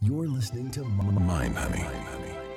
You're listening to Mind Honey.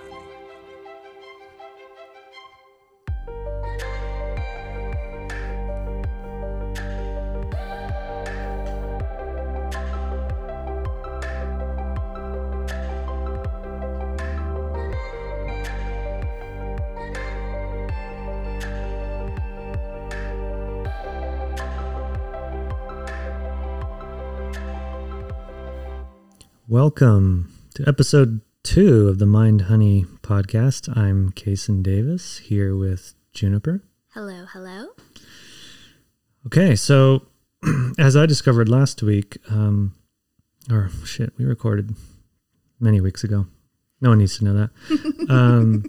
Welcome to episode two of the Mind Honey podcast. I'm Casen Davis here with Juniper. Hello, hello. Okay, so as I discovered last week, um, or shit, we recorded many weeks ago. No one needs to know that. um,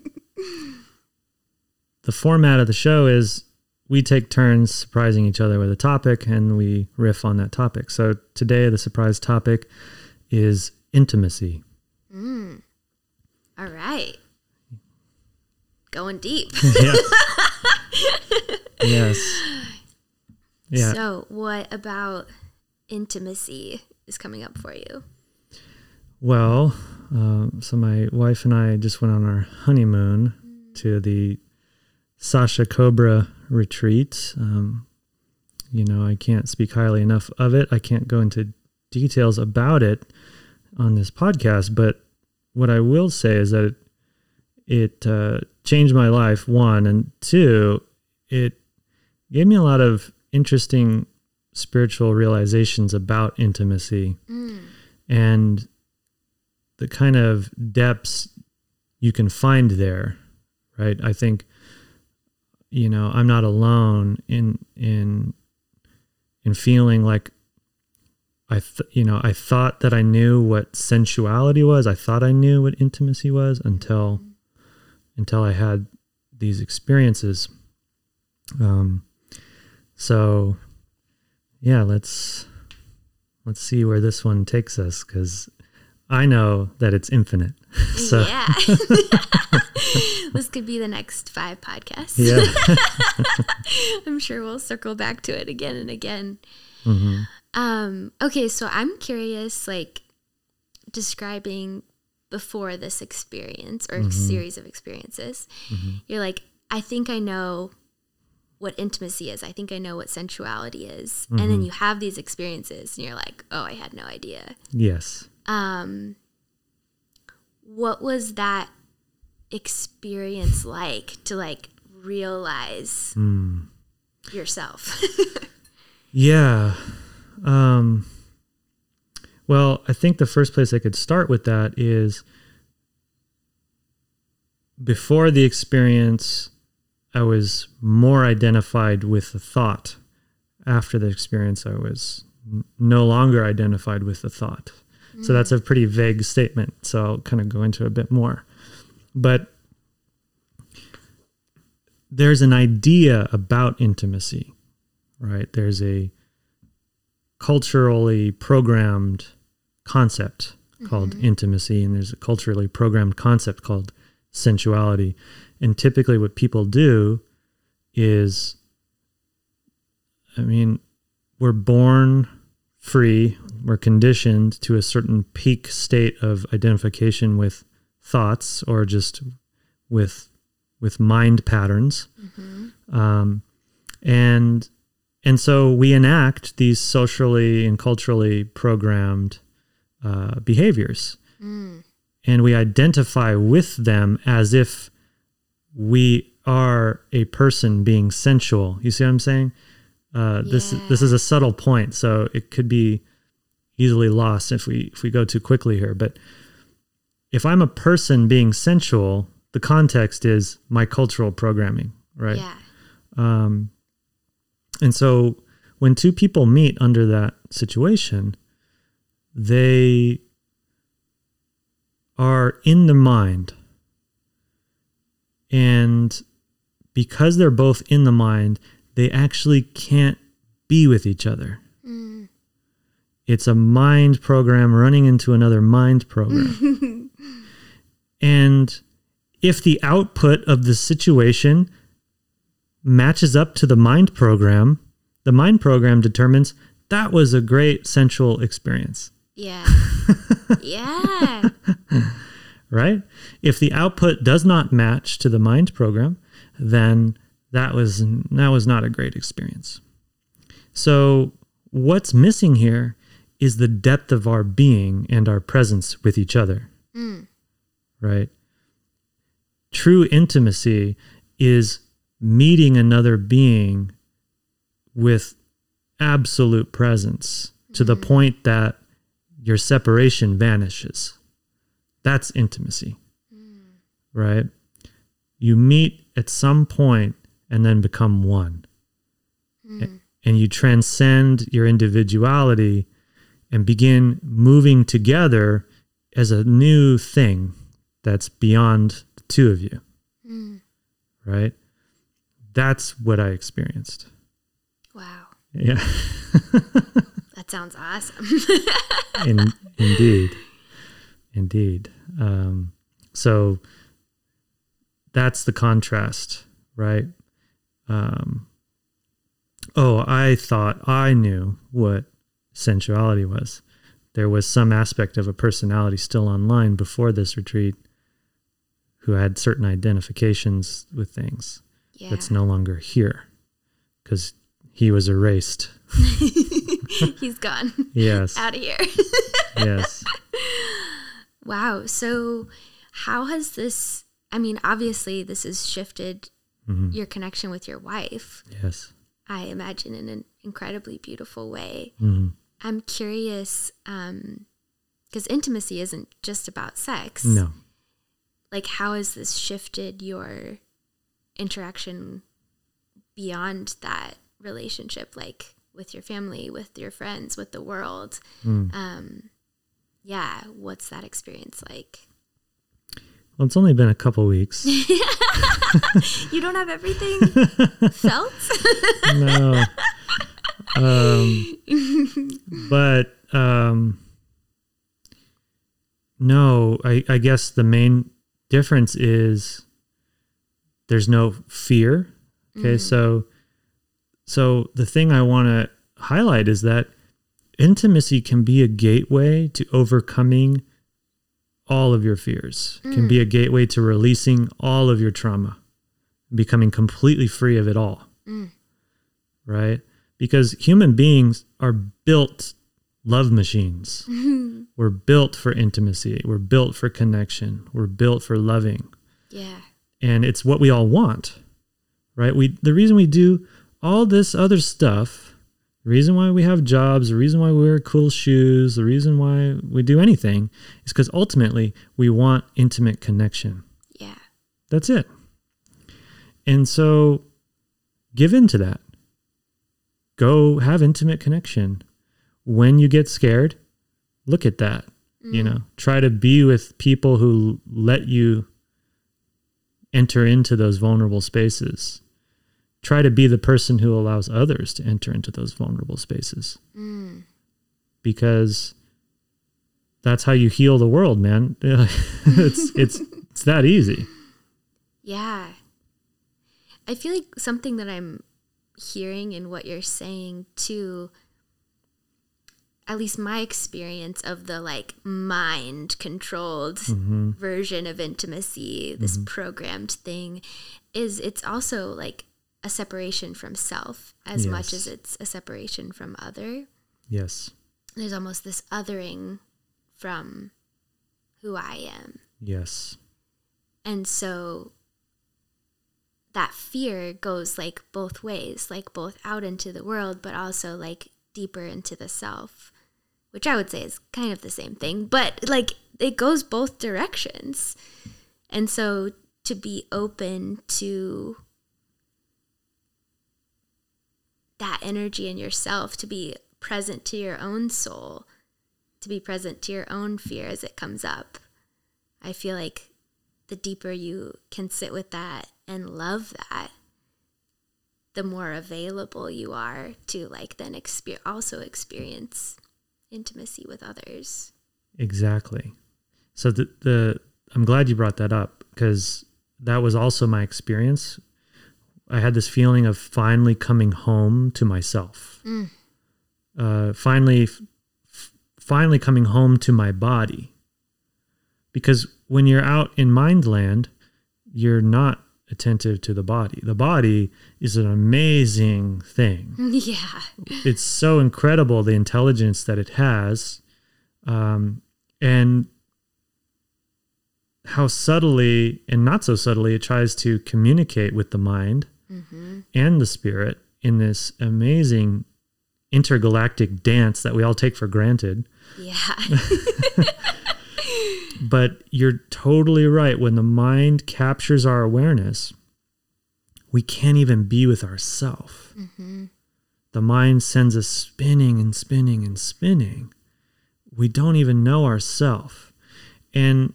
the format of the show is we take turns surprising each other with a topic and we riff on that topic. So today, the surprise topic is intimacy. Mm. All right. Going deep. yeah. yes. Yeah. So, what about intimacy is coming up for you? Well, um, so my wife and I just went on our honeymoon to the Sasha Cobra retreat. Um, you know, I can't speak highly enough of it. I can't go into details about it on this podcast, but what I will say is that it, it uh, changed my life, one, and two, it gave me a lot of interesting spiritual realizations about intimacy Mm. and the kind of depths you can find there, right? I think, you know, I'm not alone in in in feeling like I, th- you know, I thought that I knew what sensuality was. I thought I knew what intimacy was until until I had these experiences. Um, so yeah, let's let's see where this one takes us because I know that it's infinite. so Yeah. this could be the next five podcasts. yeah, I'm sure we'll circle back to it again and again. hmm Um, okay, so I'm curious, like describing before this experience or Mhm. series of experiences. hmm You're like, I think I know what intimacy is. I think I know what sensuality is. And then Mhm. you have these experiences and you're like, oh, I had no idea. yes. Um, what was that experience like to like realize Mm. yourself? Yeah. Um, well, I think the first place I could start with that is before the experience, I was more identified with the thought. After the experience, I was n- no longer identified with the thought. So that's a pretty vague statement. So I'll kind of go into a bit more. But there's an idea about intimacy right? There's a culturally programmed concept called intimacy, and there's a culturally programmed concept called sensuality. And typically, what people do is, I mean, we're born free, we're conditioned to a certain peak state of identification with thoughts or just with with mind patterns. Um, and and so we enact these socially and culturally programmed uh, behaviors. Mm. and we identify with them as if we are a person being sensual. You see what i'm saying? Uh, this this is a subtle point so it could be easily lost if we if we go too quickly here. But if i'm a person being sensual the context is my cultural programming right? Yeah. um, and so when two people meet under that situation, they are in the mind. And because they're both in the mind, they actually can't be with each other. Mm. It's a mind program running into another mind program. and if the output of the situation matches up to the mind program, the mind program determines that was a great sensual experience. Yeah. yeah. right? If the output does not match to the mind program, then that was that was not a great experience. So what's missing here is the depth of our being and our presence with each other. Mm. Right? True intimacy is meeting another being with absolute presence to the mm-hmm. point that your separation vanishes. That's intimacy. Mm. Right? You meet at some point and then become one. Mm. A- And you transcend your individuality and begin moving together as a new thing that's beyond the two of you. Mm. Right? That's what I experienced. Wow. Yeah. That sounds awesome. In, indeed, indeed. Um, so that's the contrast, right? Um, oh, I thought I knew what sensuality was. There was some aspect of a personality still online before this retreat who had certain identifications with things yeah. that's no longer here because he was erased. He's gone. Yes. Out of here. yes. wow. So, how has this? I mean, obviously, this has shifted Mhm. your connection with your wife. Yes. I imagine in an incredibly beautiful way. Mhm. I'm curious because intimacy isn't just about sex. No. Like, how has this shifted your interaction beyond that relationship, like with your family, with your friends, with the world? Mm. Um, yeah, what's that experience like? Well, it's only been a couple weeks. You don't have everything felt? no. Um, but um, no, I, I guess the main difference is there's no fear. Okay, mm. so so the thing I want to highlight is that intimacy can be a gateway to overcoming all of your fears. Can be a mm. gateway to releasing all of your trauma, becoming completely free of it all. Mm. Right? Because human beings are built love machines. We're built for intimacy. We're built for connection. We're built for loving yeah. And it's what we all want right? We the reason we do all this other stuff the reason why we have jobs the reason why we wear cool shoes the reason why we do anything is because ultimately we want intimate connection. Yeah. that's it. And so give in to that. Go have intimate connection. When you get scared look at that you mm. know? Try to be with people who let you enter into those vulnerable spaces. Try to be the person who allows others to enter into those vulnerable spaces. Mm. Because that's how you heal the world, man. it's it's it's that easy. Yeah. I feel like something that I'm hearing in what you're saying too, at least my experience of the like mind controlled mm-hmm. version of intimacy, this mm-hmm. programmed thing, is it's also like a separation from self as much as it's a separation from other. Yes. There's almost this othering from who I am. Yes. And so that fear goes like both ways, like both out into the world, but also like deeper into the self, which I would say is kind of the same thing, but like it goes both directions. And so to be open to that energy in yourself, to be present to your own soul, to be present to your own fear as it comes up. I feel like the deeper you can sit with that and love that, the more available you are to like then exper- also experience intimacy with others. Exactly. So the the I'm glad you brought that up because that was also my experience. I had this feeling of finally coming home to myself. Uh, finally, f- finally coming home to my body. Because when you're out in mind land, you're not attentive to the body. The body is an amazing thing. Yeah. It's so incredible the intelligence that it has, um, and how subtly and not so subtly it tries to communicate with the mind and the spirit in this amazing intergalactic dance that we all take for granted. Yeah. But you're totally right. When the mind captures our awareness, we can't even be with ourself. Mm-hmm. The mind sends us spinning and spinning and spinning. We don't even know ourself. And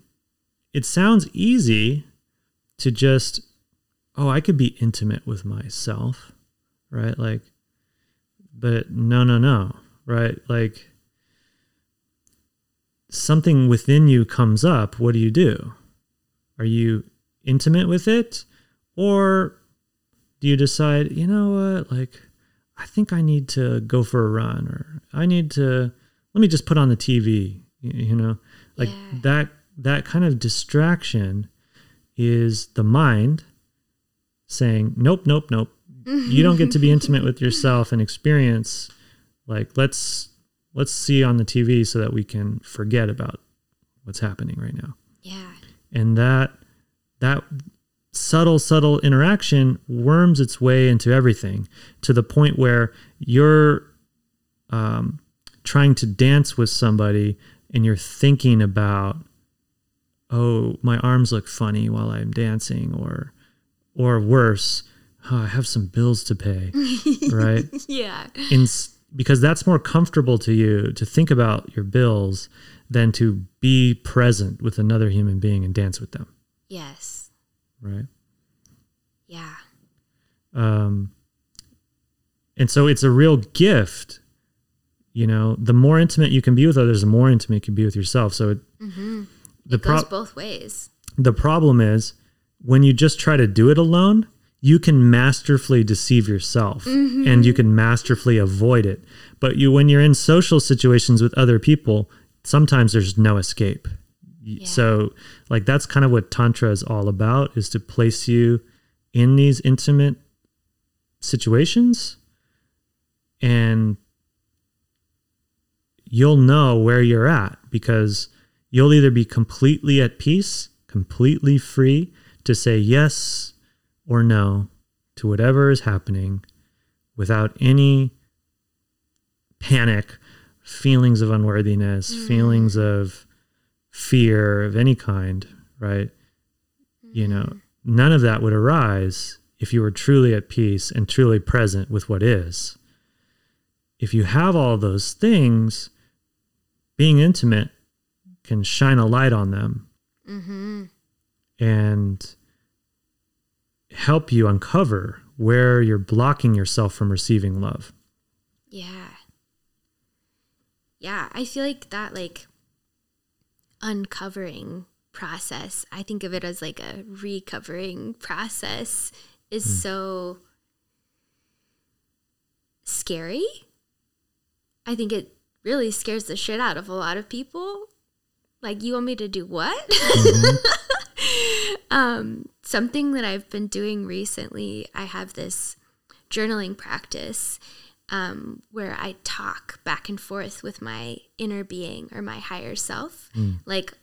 it sounds easy to just, oh, I could be intimate with myself, right? Like, but no, no, no, right? Like, something within you comes up, what do you do? Are you intimate with it? Or do you decide, you know what, like, I think I need to go for a run or I need to, let me just put on the TV, you know? Like Yeah. that, that kind of distraction is the mind saying, nope, nope, nope. You don't get to be intimate with yourself and experience like let's let's see on the TV so that we can forget about what's happening right now. Yeah. And that that subtle subtle interaction worms its way into everything to the point where you're um, trying to dance with somebody and you're thinking about oh my arms look funny while i'm dancing or or worse oh, i have some bills to pay right Yeah. in because that's more comfortable to you to think about your bills than to be present with another human being and dance with them Yes. right Yeah. um and so it's a real gift you know the more intimate you can be with others the more intimate you can be with yourself so it, the It goes pro- both ways. the problem is when you just try to do it alone you can masterfully deceive yourself mm-hmm. and you can masterfully avoid it. But you when you're in social situations with other people sometimes there's no escape. Y- so like that's kind of what tantra is all about is to place you in these intimate situations and you'll know where you're at because you'll either be completely at peace, completely free to say yes or no to whatever is happening without any panic, feelings of unworthiness, feelings of fear of any kind, right? You know, none of that would arise if you were truly at peace and truly present with what is. If you have all those things, being intimate can shine a light on them Mm-hmm. and help you uncover where you're blocking yourself from receiving love. Yeah. Yeah, I feel like that like uncovering process, I think of it as like a recovering process is so scary. I think it really scares the shit out of a lot of people. Like you want me to do what? um something that I've been doing recently, I have this journaling practice um, where I talk back and forth with my inner being or my higher self. Like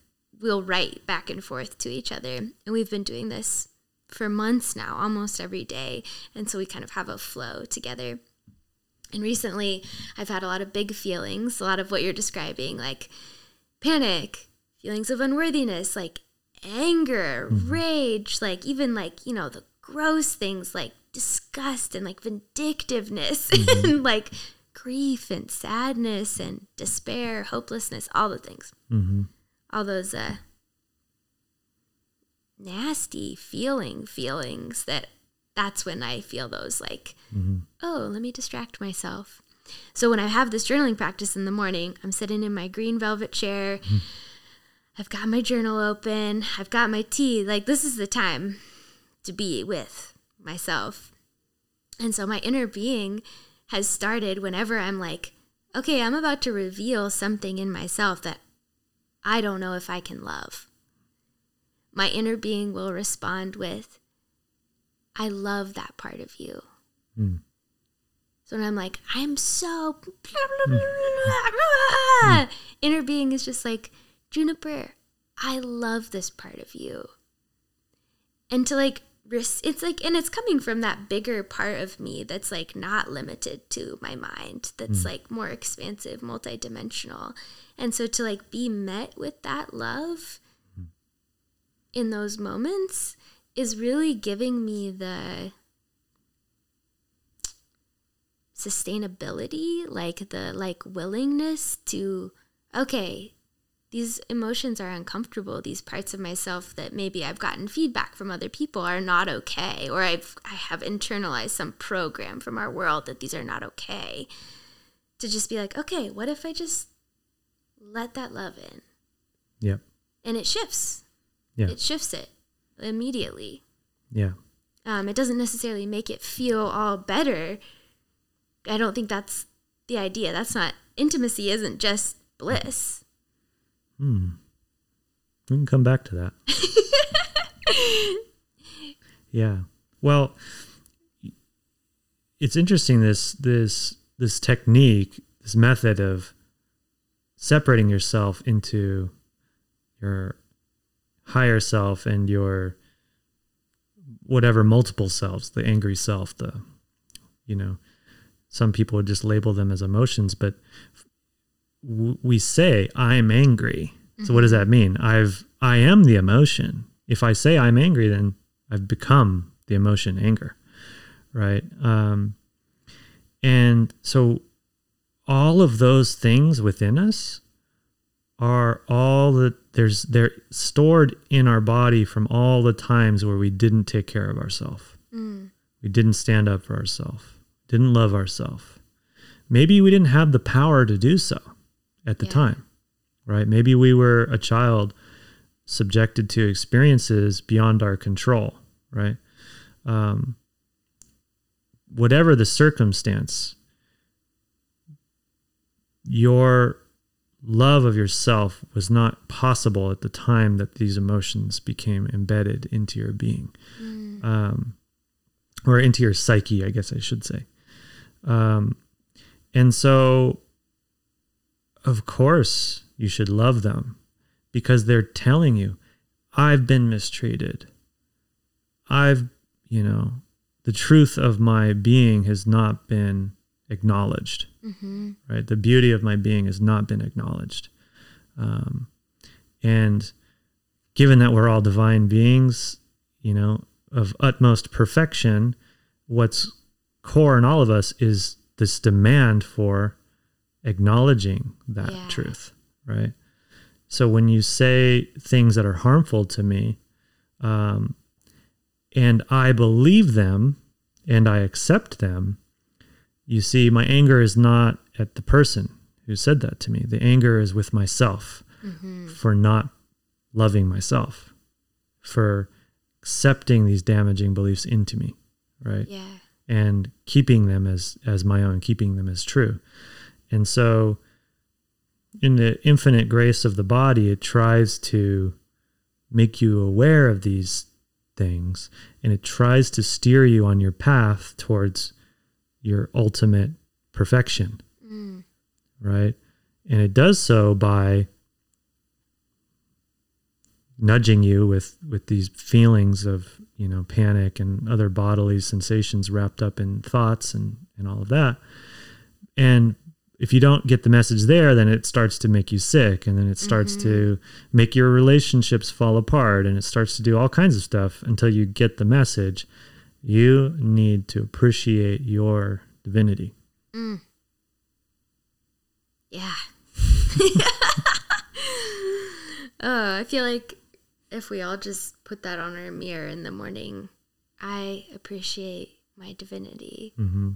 we'll write back and forth to each other. And we've been doing this for months now, almost every day. And so we kind of have a flow together. And recently, I've had a lot of big feelings, a lot of what you're describing, like panic, feelings of unworthiness, like anger, mm-hmm. rage, like even like, you know, the gross things like disgust and like vindictiveness mm-hmm. and like grief and sadness and despair, hopelessness, all the things. Mm-hmm. All those uh nasty feeling feelings that that's when I feel those like, oh, let me distract myself. So when I have this journaling practice in the morning, I'm sitting in my green velvet chair. I've got my journal open. I've got my tea. Like this is the time to be with myself. And so my inner being has started whenever I'm like, okay, I'm about to reveal something in myself that I don't know if I can love. My inner being will respond with, I love that part of you. Mm. So when I'm like, I'm so blah, blah, blah, inner being is just like, Juniper, I love this part of you. And to like it's like and it's coming from that bigger part of me that's like not limited to my mind that's mm. like more expansive multidimensional and so to like be met with that love mm. in those moments is really giving me the sustainability like the like willingness to okay these emotions are uncomfortable. These parts of myself that maybe i've gotten feedback from other people are not okay or i've i have internalized some program from our world that these are not okay. To just be like okay what if i just let that love in? Yep and it shifts. Yeah. It shifts it immediately. Yeah. Um, it doesn't necessarily make it feel all better. I don't think that's the idea. That's not intimacy isn't just bliss Hmm. We can come back to that. yeah. Well, it's interesting this this this technique, this method of separating yourself into your higher self and your whatever multiple selves, the angry self, the you know, some people would just label them as emotions, but we say I'm angry. So mm-hmm. what does that mean? I've I am the emotion. If I say I'm angry, then I've become the emotion anger, right? Um, and so all of those things within us are all that there's they're stored in our body from all the times where we didn't take care of ourselves. Mm. We didn't stand up for ourselves. Didn't love ourselves. Maybe we didn't have the power to do so at the yeah. time, right? Maybe we were a child subjected to experiences beyond our control, right? Um, whatever the circumstance, your love of yourself was not possible at the time that these emotions became embedded into your being mm. um, or into your psyche, I guess I should say. Um, and so of course you should love them because they're telling you, I've been mistreated. I've, you know, the truth of my being has not been acknowledged, mm-hmm. right? The beauty of my being has not been acknowledged. Um, and given that we're all divine beings, you know, of utmost perfection, what's core in all of us is this demand for acknowledging that yeah. truth, right? So when you say things that are harmful to me, um, and I believe them and I accept them, you see, my anger is not at the person who said that to me. The anger is with myself mm-hmm. for not loving myself, for accepting these damaging beliefs into me, right? Yeah. And keeping them as as my own, keeping them as true. And so, in the infinite grace of the body, it tries to make you aware of these things and it tries to steer you on your path towards your ultimate perfection. Mm. Right? And it does so by nudging you with with these feelings of you know panic and other bodily sensations wrapped up in thoughts and and all of that and if you don't get the message there, then it starts to make you sick and then it starts mm-hmm. to make your relationships fall apart and it starts to do all kinds of stuff until you get the message. You need to appreciate your divinity. Mm. Yeah. oh, I feel like if we all just put that on our mirror in the morning, I appreciate my divinity. Mm-hmm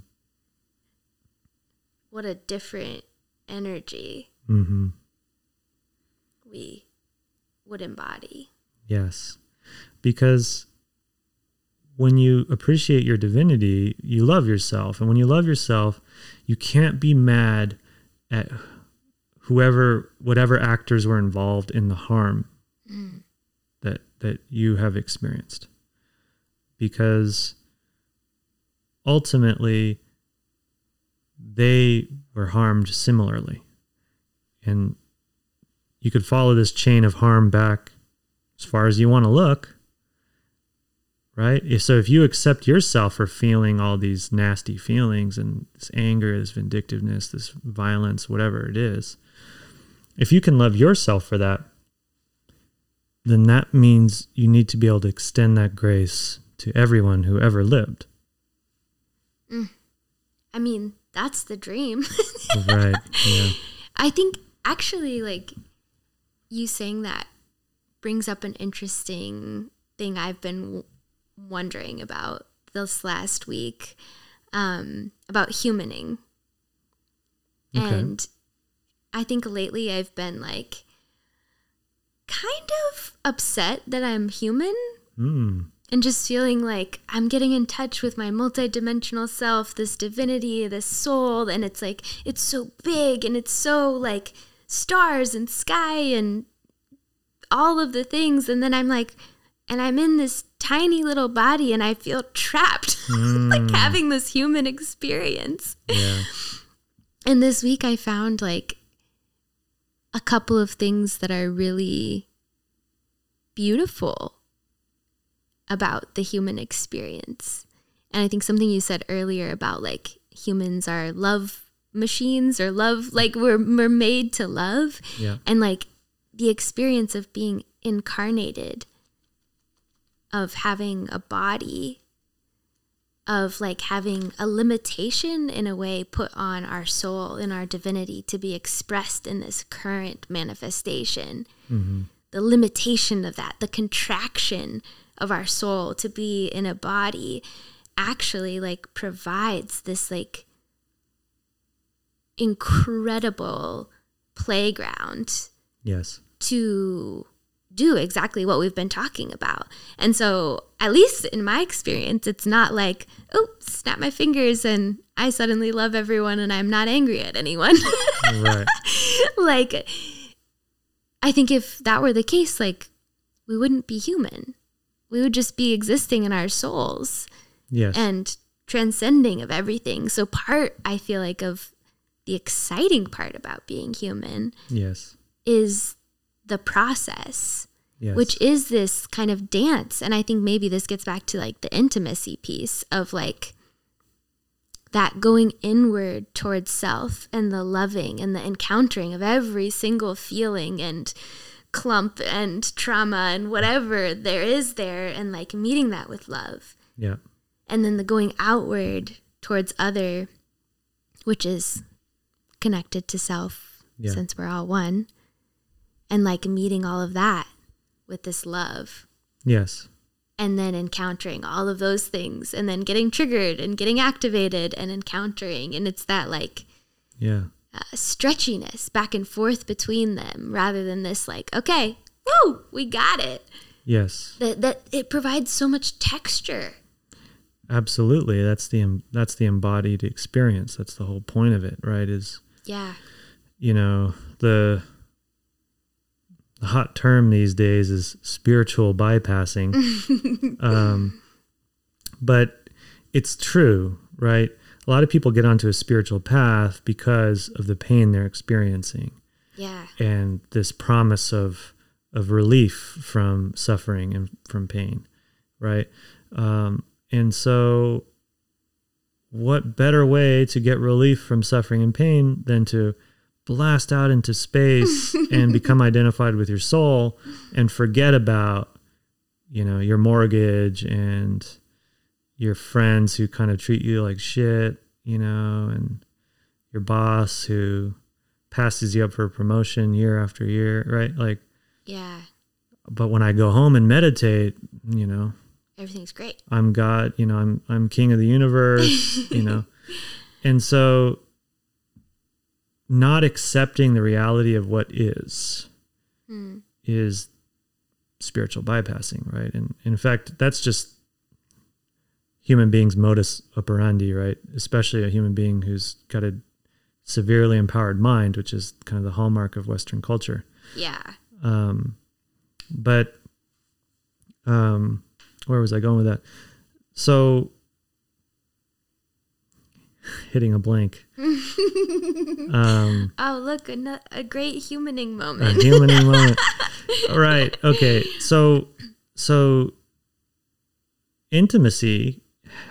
what a different energy mm-hmm. we would embody. Yes. Because when you appreciate your divinity, you love yourself. And when you love yourself, you can't be mad at whoever whatever actors were involved in the harm that that you have experienced because ultimately they were harmed similarly. And you could follow this chain of harm back as far as you want to look right? So if you accept yourself for feeling all these nasty feelings and this anger this vindictiveness this violence whatever it is if you can love yourself for that then that means you need to be able to extend that grace to everyone who ever lived. Mm. I mean, that's the dream. right yeah I think actually, like you saying that brings up an interesting thing I've been w- wondering about this last week um, about humaning. Okay. And I think lately I've been like kind of upset that I'm human mm, and just feeling like I'm getting in touch with my multidimensional self, this divinity, this soul, and it's like it's so big and it's so like stars and sky and all of the things. And then I'm like and I'm in this tiny little body and I feel trapped like hmm. having this human experience. yeah. And this week I found like a couple of things that are really beautiful about the human experience. And I think something you said earlier about like humans are love machines or love like we're we're made to love. Yeah. And like the experience of being incarnated of having a body of like having a limitation in a way put on our soul and our divinity to be expressed in this current manifestation. Mm-hmm. The limitation of that the contraction of our soul to be in a body actually like provides this like incredible playground yes to do exactly what we've been talking about. And so, at least in my experience, it's not like, oh, snap my fingers and I suddenly love everyone and I'm not angry at anyone. right like, I think if that were the case, like, we wouldn't be human. We would just be existing in our souls yes. and transcending of everything. So, part, I feel like, of the exciting part about being human yes. is the process yes. which is this kind of dance. And i think maybe this gets back to like the intimacy piece of like that going inward towards self and the loving and the encountering of every single feeling and clump and trauma and whatever there is there and like meeting that with love. Yeah. And then the going outward towards other which is connected to self Yeah. since we're all one and like meeting all of that with this love. Yes. And then encountering all of those things and then getting triggered and getting activated and encountering. And it's that like yeah uh, stretchiness back and forth between them rather than this like okay woo we got it. Yes. That that it provides so much texture. Absolutely. That's the that's the embodied experience. That's the whole point of it right is yeah. you know the the hot term these days is spiritual bypassing. Um, but it's true right a lot of people get onto a spiritual path because of the pain they're experiencing. Yeah. And this promise of of relief from suffering and from pain right? Um, and so what better way to get relief from suffering and pain than to blast out into space and become identified with your soul and forget about you know your mortgage and your friends who kind of treat you like shit you know and your boss who passes you up for a promotion year after year right like yeah but when i go home and meditate you know everything's great I'm God, you know, I'm I'm king of the universe, you know. And so not accepting the reality of what is Hmm. is spiritual bypassing, right? And in fact, that's just human beings modus operandi, right? Especially a human being who's got a severely empowered mind, which is kind of the hallmark of Western culture. Yeah. Um, but um, where was I going with that? So hitting a blank. um, Oh, look, a, a great humaning moment. a humaning moment. Right. Okay. So so intimacy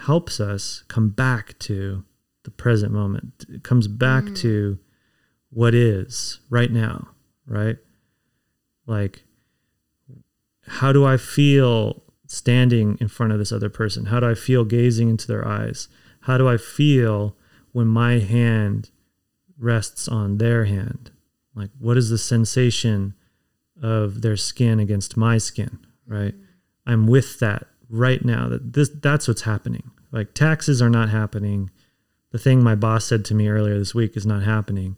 helps us come back to the present moment. It comes back mm. to what is right now, right? Like how do I feel standing in front of this other person? How do I feel gazing into their eyes? How do I feel when my hand rests on their hand? Like, what is the sensation of their skin against my skin? Right? Mm. I'm with that right now. That this that's what's happening. Like taxes are not happening. The thing my boss said to me earlier this week is not happening.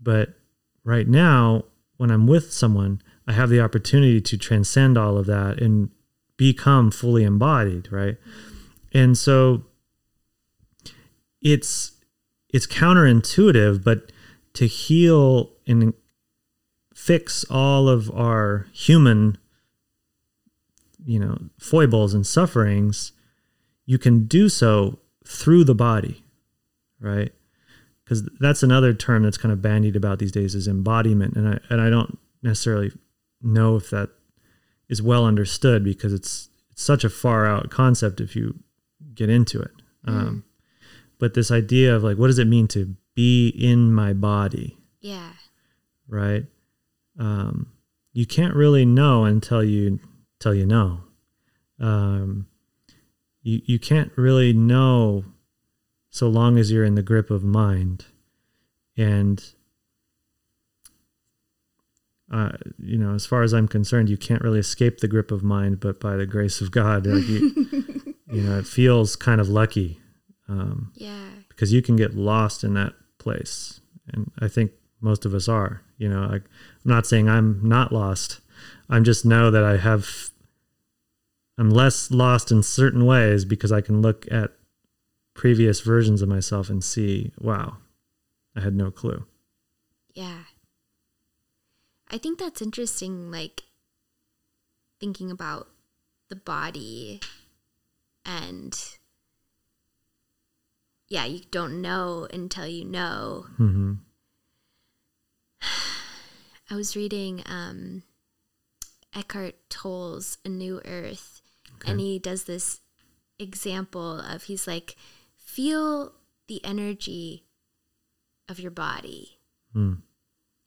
But right now, when I'm with someone, I have the opportunity to transcend all of that and become fully embodied, right? And so it's it's counterintuitive, but to heal and fix all of our human you know foibles and sufferings you can do so through the body right? Because that's another term that's kind of bandied about these days is embodiment and I and I don't necessarily know if that is well understood because it's it's such a far out concept if you get into it. Um, but this idea of like what does it mean to be in my body? Yeah. right? Um, you can't really know until you until you know. Um, you you can't really know so long as you're in the grip of mind. And uh, you know as far as i'm concerned you can't really escape the grip of mind but by the grace of god like you, you know it feels kind of lucky um, Yeah. because you can get lost in that place. And i think most of us are you know like i'm not saying i'm not lost. I'm just know that i have i'm less lost in certain ways because i can look at previous versions of myself and see wow i had no clue Yeah. I think that's interesting, like thinking about the body and yeah, you don't know until you know. hmm I was reading um, Eckhart Tolle's A New Earth, and he does this example of he's like, feel the energy of your body. Mm.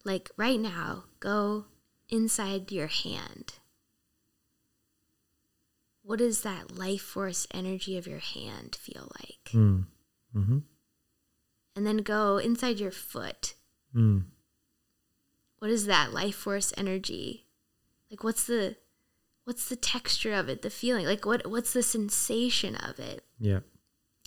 Like right now, go inside your hand. What does that life force energy of your hand feel like? Mm. hmm And then go inside your foot. Mm. What is that life force energy? Like what's the what's the texture of it, the feeling? Like what what's the sensation of it? yeah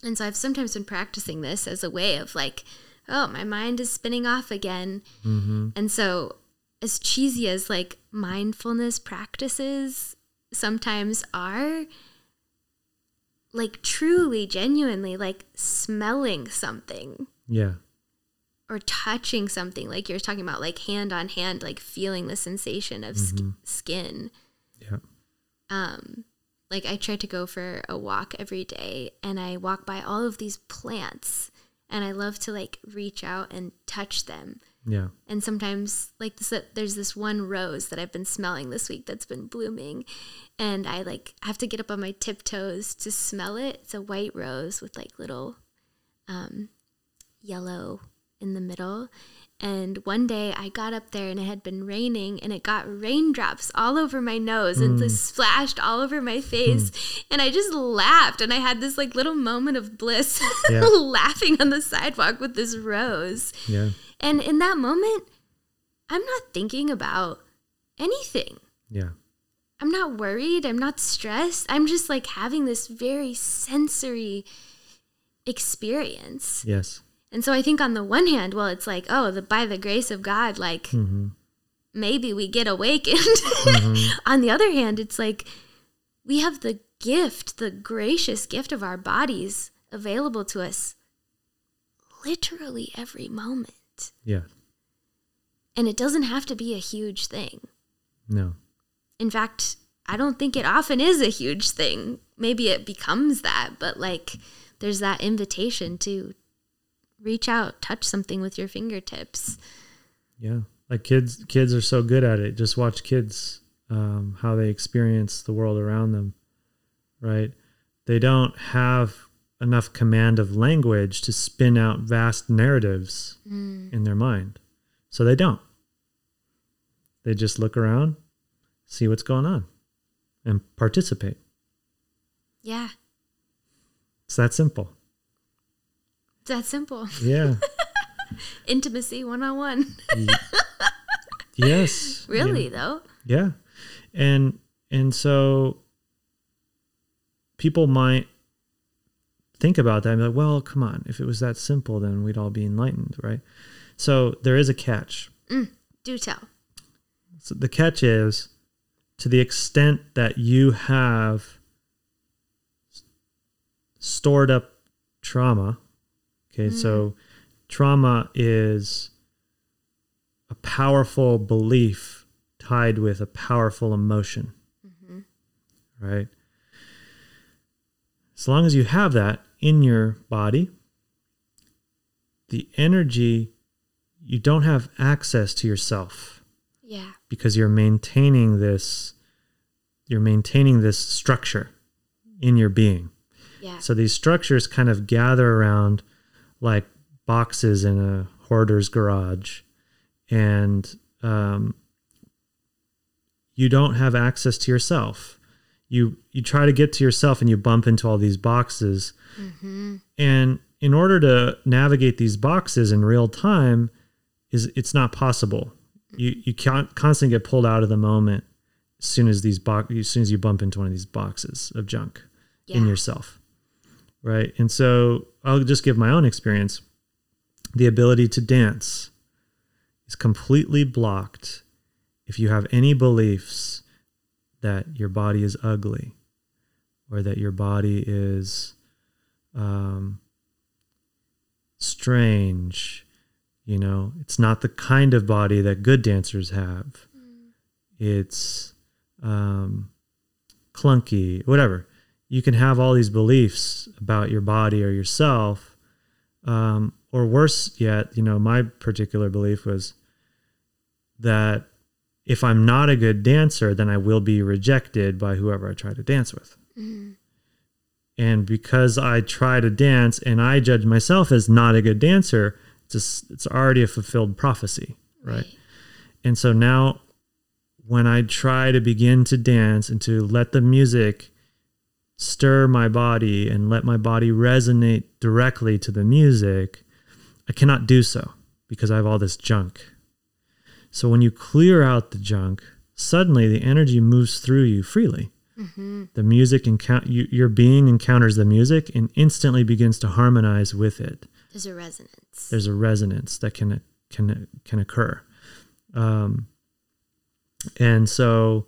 And so I've sometimes been practicing this as a way of like, oh, my mind is spinning off again. hmm And so, as cheesy as like mindfulness practices sometimes are, like truly, genuinely, like smelling something yeah or touching something, like you're talking about, like hand on hand, like feeling the sensation of sk- Mhm. skin. Yeah Um, like I try to go for a walk every day and I walk by all of these plants and I love to like reach out and touch them. yeah And sometimes, like this, there's this one rose that I've been smelling this week that's been blooming, and I like have to get up on my tiptoes to smell it. It's a white rose with like little um, yellow in the middle. And one day I got up there and it had been raining and it got raindrops all over my nose and hmm. just splashed all over my face. Hmm. And I just laughed and I had this like little moment of bliss Yeah. laughing on the sidewalk with this rose. yeah And in that moment, I'm not thinking about anything. yeah I'm not worried. I'm not stressed. I'm just like having this very sensory experience. yes And so I think on the one hand, well, it's like, oh, the by the grace of God, like hmm maybe we get awakened. on the other hand, it's like we have the gift, the gracious gift of our bodies available to us literally every moment. Yeah. And it doesn't have to be a huge thing. No. In fact, I don't think it often is a huge thing. Maybe it becomes that, but like there's that invitation to reach out, touch something with your fingertips. Yeah. Like kids kids are so good at it. Just watch kids um, how they experience the world around them. Right? They don't have enough command of language to spin out vast narratives in their mind. So they don't. They just look around, see what's going on, and participate. Yeah. It's that simple. It's that simple. Yeah. Intimacy one on one. yes. Yeah. Really, though. Yeah. And and so people might think about that and be like, well, come on, if it was that simple, then we'd all be enlightened, right? So there is a catch. Mm, do tell. So the catch is to the extent that you have stored up trauma. Okay, mm. so trauma is a powerful belief tied with a powerful emotion. Mm-hmm. Right? As long as you have that in your body, the energy, you don't have access to yourself Yeah. because you're maintaining this you're maintaining this structure in your being. Yeah. So these structures kind of gather around like boxes in a hoarder's garage, and um, you don't have access to yourself. You you try to get to yourself, and you bump into all these boxes. And in order to navigate these boxes in real time, is it's not possible. You you can't constantly get pulled out of the moment as soon as these box as soon as you bump into one of these boxes of junk in yourself right? And so i'll just give my own experience. The ability to dance is completely blocked if you have any beliefs that your body is ugly or that your body is um, strange you know? It's not the kind of body that good dancers have. It's um, clunky, whatever. You can have all these beliefs about your body or yourself. Um, or worse yet, you know, my particular belief was that if I'm not a good dancer, then I will be rejected by whoever I try to dance with. And because I try to dance and I judge myself as not a good dancer, it's, just, it's already a fulfilled prophecy, right? And so now when I try to begin to dance and to let the music stir my body and let my body resonate directly to the music, I cannot do so because I have all this junk. So when you clear out the junk, suddenly the energy moves through you freely. The music encount you, your being encounters the music and instantly begins to harmonize with it There's a resonance. there's a resonance that can can can occur um and so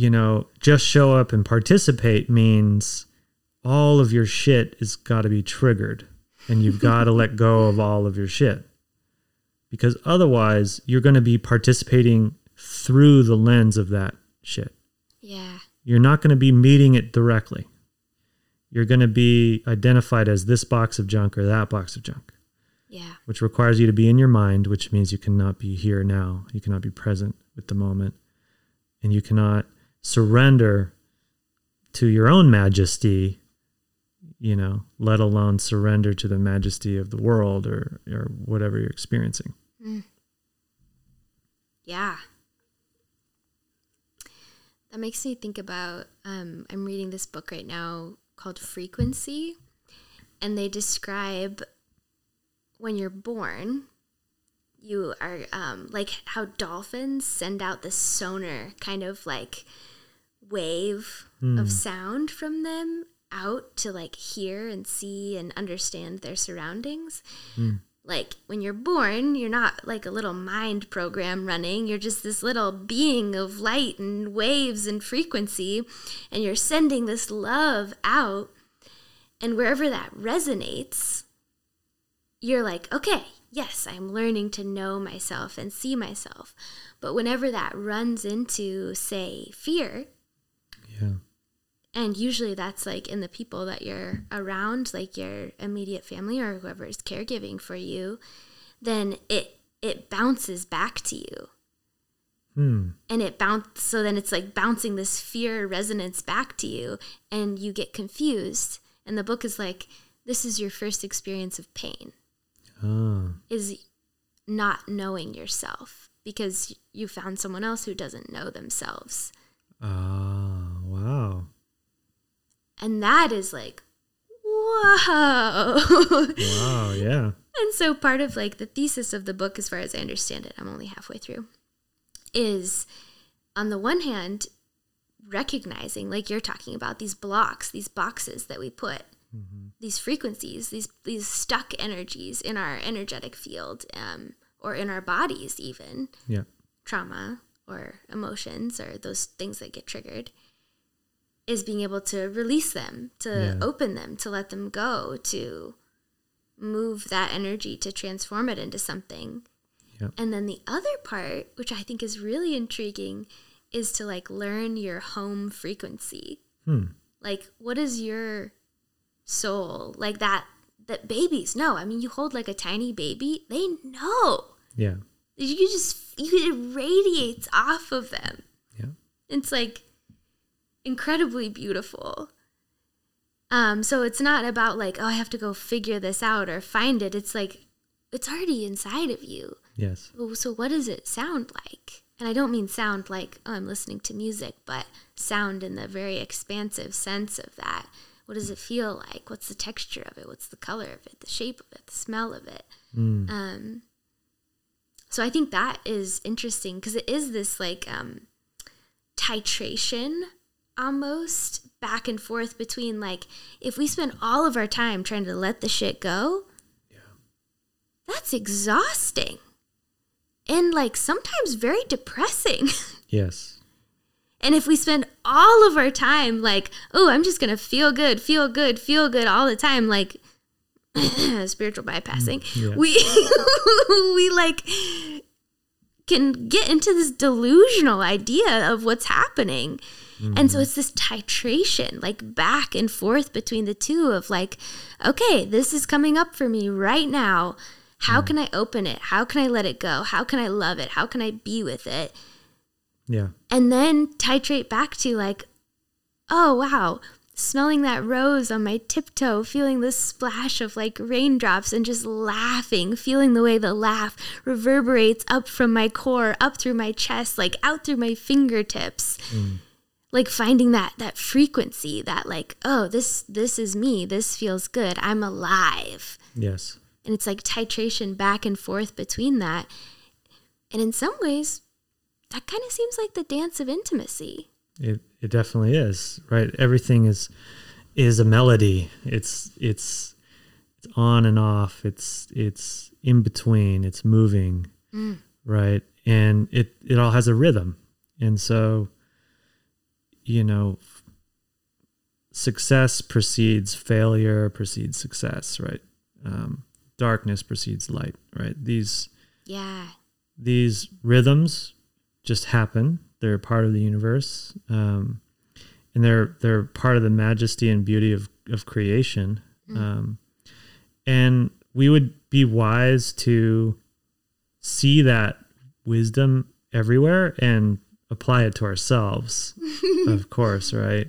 you know just show up and participate means all of your shit has got to be triggered and you've got to let go of all of your shit because otherwise you're going to be participating through the lens of that shit yeah. you're not going to be meeting it directly. You're going to be identified as this box of junk or that box of junk, Yeah. which requires you to be in your mind, which means you cannot be here now. You cannot be present with the moment. And you cannot surrender to your own majesty, you know, let alone surrender to the majesty of the world or, or whatever you're experiencing. Yeah. That makes me think about um, I'm reading this book right now called Frequency, and they describe when you're born, you are um, like how dolphins send out this sonar kind of like wave of sound from them out to like hear and see and understand their surroundings like when you're born, you're not like a little mind program running. You're just this little being of light and waves and frequency, and you're sending this love out. And wherever that resonates, you're like, okay, yes, I'm learning to know myself and see myself. But whenever that runs into, say, fear, Yeah. and usually that's like in the people that you're around, like your immediate family or whoever is caregiving for you, then it it bounces back to you. Hmm. And it bounce so then it's like bouncing this fear resonance back to you and you get confused. And the book is like, this is your first experience of pain. Ah. is not knowing yourself because you found someone else who doesn't know themselves. Ah. Wow. And that is like, whoa. Wow. Yeah. and so part of like the thesis of the book, as far as I understand it, I'm only halfway through, is on the one hand, recognizing, like you're talking about, these blocks, these boxes that we put, these frequencies, these these stuck energies in our energetic field, um, or in our bodies, even. Yeah. trauma or emotions or those things that get triggered is being able to release them, to Yeah. open them, to let them go, to move that energy to transform it into something. Yep. And then the other part, which I think is really intriguing, is to like learn your home frequency. Hmm. Like what is your soul? Like that that babies know. I mean, you hold like a tiny baby, they know Yeah. you just you it radiates off of them Yeah. it's like incredibly beautiful um so it's not about like oh i have to go figure this out or find it it's like it's already inside of you Yes. So what does it sound like and i don't mean sound like oh i'm listening to music but sound in the very expansive sense of that what does it feel like what's the texture of it what's the color of it the shape of it the smell of it Mm. um, so I think that is interesting because it is this like um, titration almost back and forth between like if we spend all of our time trying to let the shit go, yeah. that's exhausting and like sometimes very depressing. Yes. And if we spend all of our time like, oh, I'm just going to feel good, feel good, feel good all the time, like spiritual bypassing, mm, yeah. we we like can get into this delusional idea of what's happening. And so mm-hmm. it's this titration, like back and forth between the two of like, okay, this is coming up for me right now. How mm. can I open it? How can I let it go? How can I love it? How can I be with it? Yeah. and then titrate back to like, oh wow, smelling that rose on my tiptoe, feeling the splash of like raindrops, and just laughing, feeling the way the laugh reverberates up from my core, up through my chest, like out through my fingertips. Mm. Like finding that that frequency, that like, oh, this this is me. This feels good. I'm alive Yes. and it's like titration back and forth between that and in some ways that kind of seems like the dance of intimacy It it definitely is, right? Everything is is a melody. It's it's it's on and off. It's it's in between. It's moving, right? And it it all has a rhythm. And so you know success precedes failure precedes success, right? Um, darkness precedes light, right? These yeah these rhythms just happen. They're part of the universe, um, and they're they're part of the majesty and beauty of of creation. Um, and we would be wise to see that wisdom everywhere and apply it to ourselves, of course, right?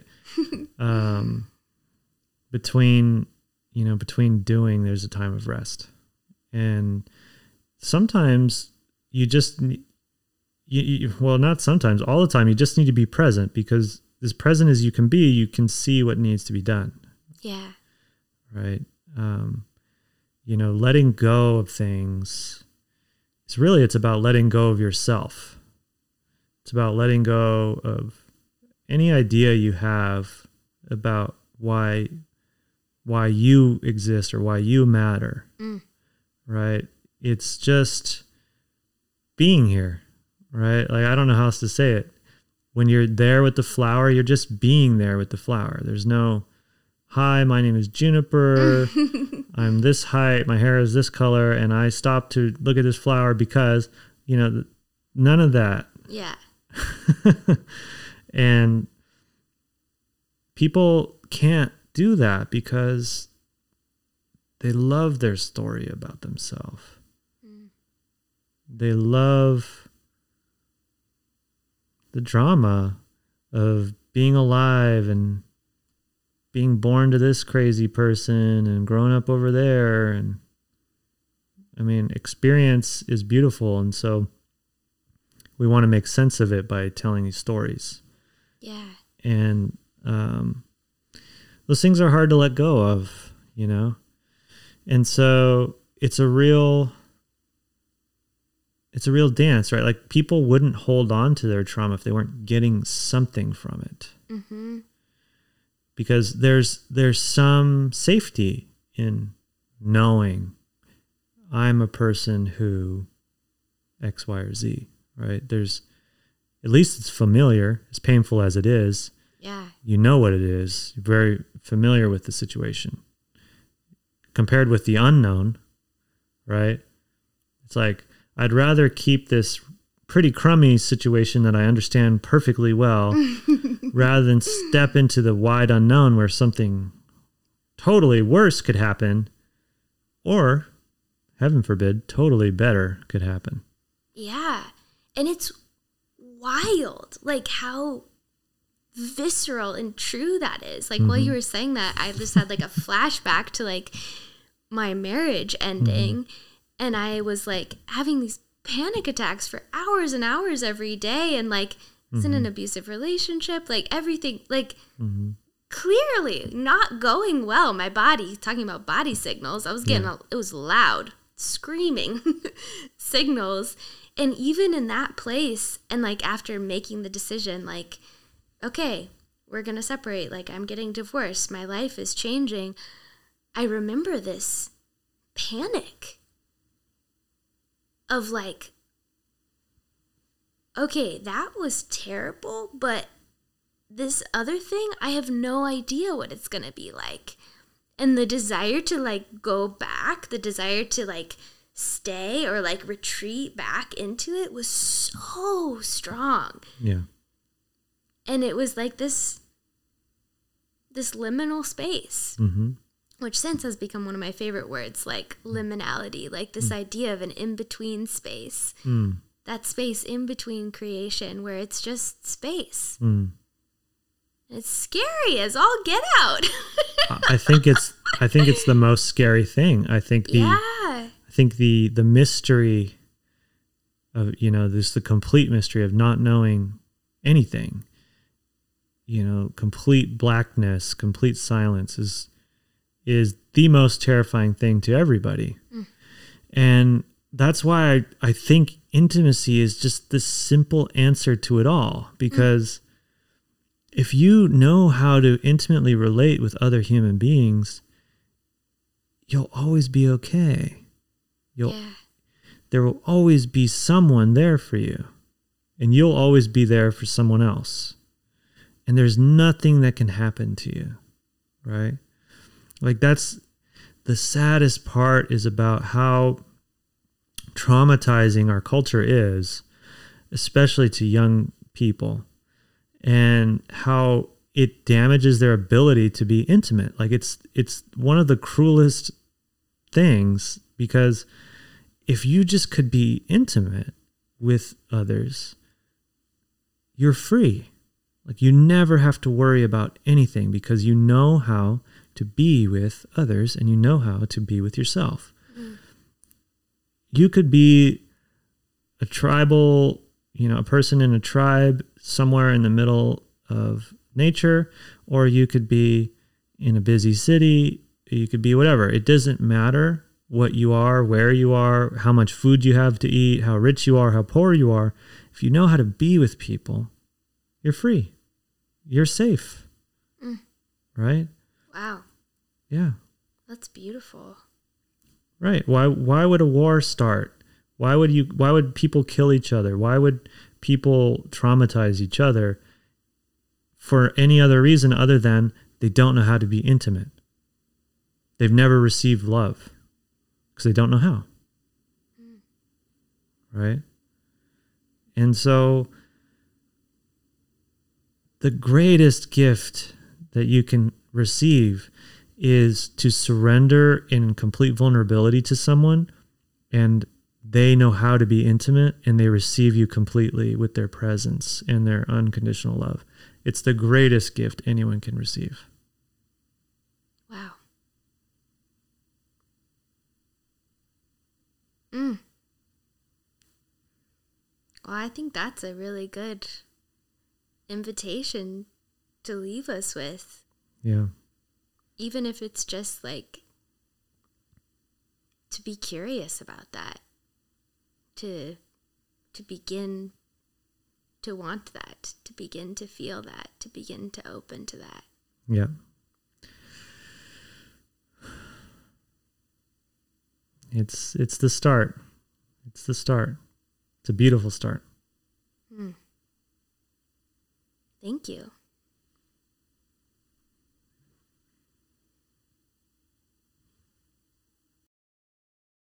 Um, between you know between doing, there's a time of rest, and sometimes you just you, you, well not sometimes all the time. You just need to be present because as present as you can be you can see what needs to be done. Yeah. Right? Um, you know letting go of things it's really it's about letting go of yourself. It's about letting go of any idea you have about why why you exist or why you matter. Mm. right? It's just being here right like i don't know how else to say it when you're there with the flower you're just being there with the flower there's no hi, my name is Juniper. I'm this height. My hair is this color. And I stopped to look at this flower because, you know, none of that. Yeah. and people can't do that because they love their story about themselves. Mm. They love the drama of being alive and being born to this crazy person and growing up over there and I mean experience is beautiful and so we want to make sense of it by telling these stories Yeah. and um, those things are hard to let go of, you know. And so it's a real, it's a real dance, right? Like people wouldn't hold on to their trauma if they weren't getting something from it, Mm-hmm. because there's there's some safety in knowing I'm a person who X, Y, or Z, right? There's at least it's familiar, as painful as it is. Yeah. you know what it is. You're very familiar with the situation. Compared with the unknown, right? It's like I'd rather keep this pretty crummy situation that I understand perfectly well rather than step into the wide unknown where something totally worse could happen or heaven forbid totally better could happen. Yeah. And it's wild, like how visceral and true that is. Like while you mm-hmm. were saying that, I just had like a flashback to like my marriage ending. Mm-hmm. And I was like having these panic attacks for hours and hours every day. And like, it's in an mm-hmm. abusive relationship, like everything, like mm-hmm. clearly not going well. My body, talking about body signals, I was getting, a, it was loud, screaming signals. And even in that place, and like after making the decision, like, okay, we're going to separate, like, I'm getting divorced, my life is changing, I remember this panic of like, okay, that was terrible, but this other thing, I have no idea what it's going to be like. And the desire to like go back, the desire to like stay or like retreat back into it was so strong. Yeah. And it was like this this liminal space, Mhm. Which since has become one of my favorite words, like liminality, like this idea of an in-between space. Mm. That space in between creation where it's just space. Mm. It's scary as all get out. I think it's I think it's the most scary thing. I think the yeah. I think the the mystery of you know this the complete mystery of not knowing anything. You know, complete blackness, complete silence is is the most terrifying thing to everybody. And that's why I, I think intimacy is just the simple answer to it all because if you know how to intimately relate with other human beings, you'll always be okay. You'll Yeah. there will always be someone there for you. And you'll always be there for someone else. And there's nothing that can happen to you. Right? Like that's the saddest part is about how traumatizing our culture is, especially to young people, and how it damages their ability to be intimate. Like it's it's one of the cruelest things because if you just could be intimate with others, you're free. Like you never have to worry about anything because you know how to be with others and you know how to be with yourself. Mm. You could be a tribal, you know, a person in a tribe somewhere in the middle of nature, or you could be in a busy city, you could be whatever. It doesn't matter what you are, where you are, how much food you have to eat, how rich you are, how poor you are. If you know how to be with people, you're free. You're safe. Mm. Right? Wow. Yeah. That's beautiful. Right. Why why would a war start? Why would you why would people kill each other? Why would people traumatize each other for any other reason other than they don't know how to be intimate. They've never received love because they don't know how. Hmm. Right? And so, the greatest gift that you can receive is to surrender in complete vulnerability to someone and they know how to be intimate and they receive you completely with their presence and their unconditional love. It's the greatest gift anyone can receive. Wow. Mm. Well, I think that's a really good invitation to leave us with. Yeah. Even if it's just like to be curious about that. To to begin to want that, to begin to feel that, to begin to open to that. Yeah. It's it's the start. It's the start. It's a beautiful start. Hmm. Thank you.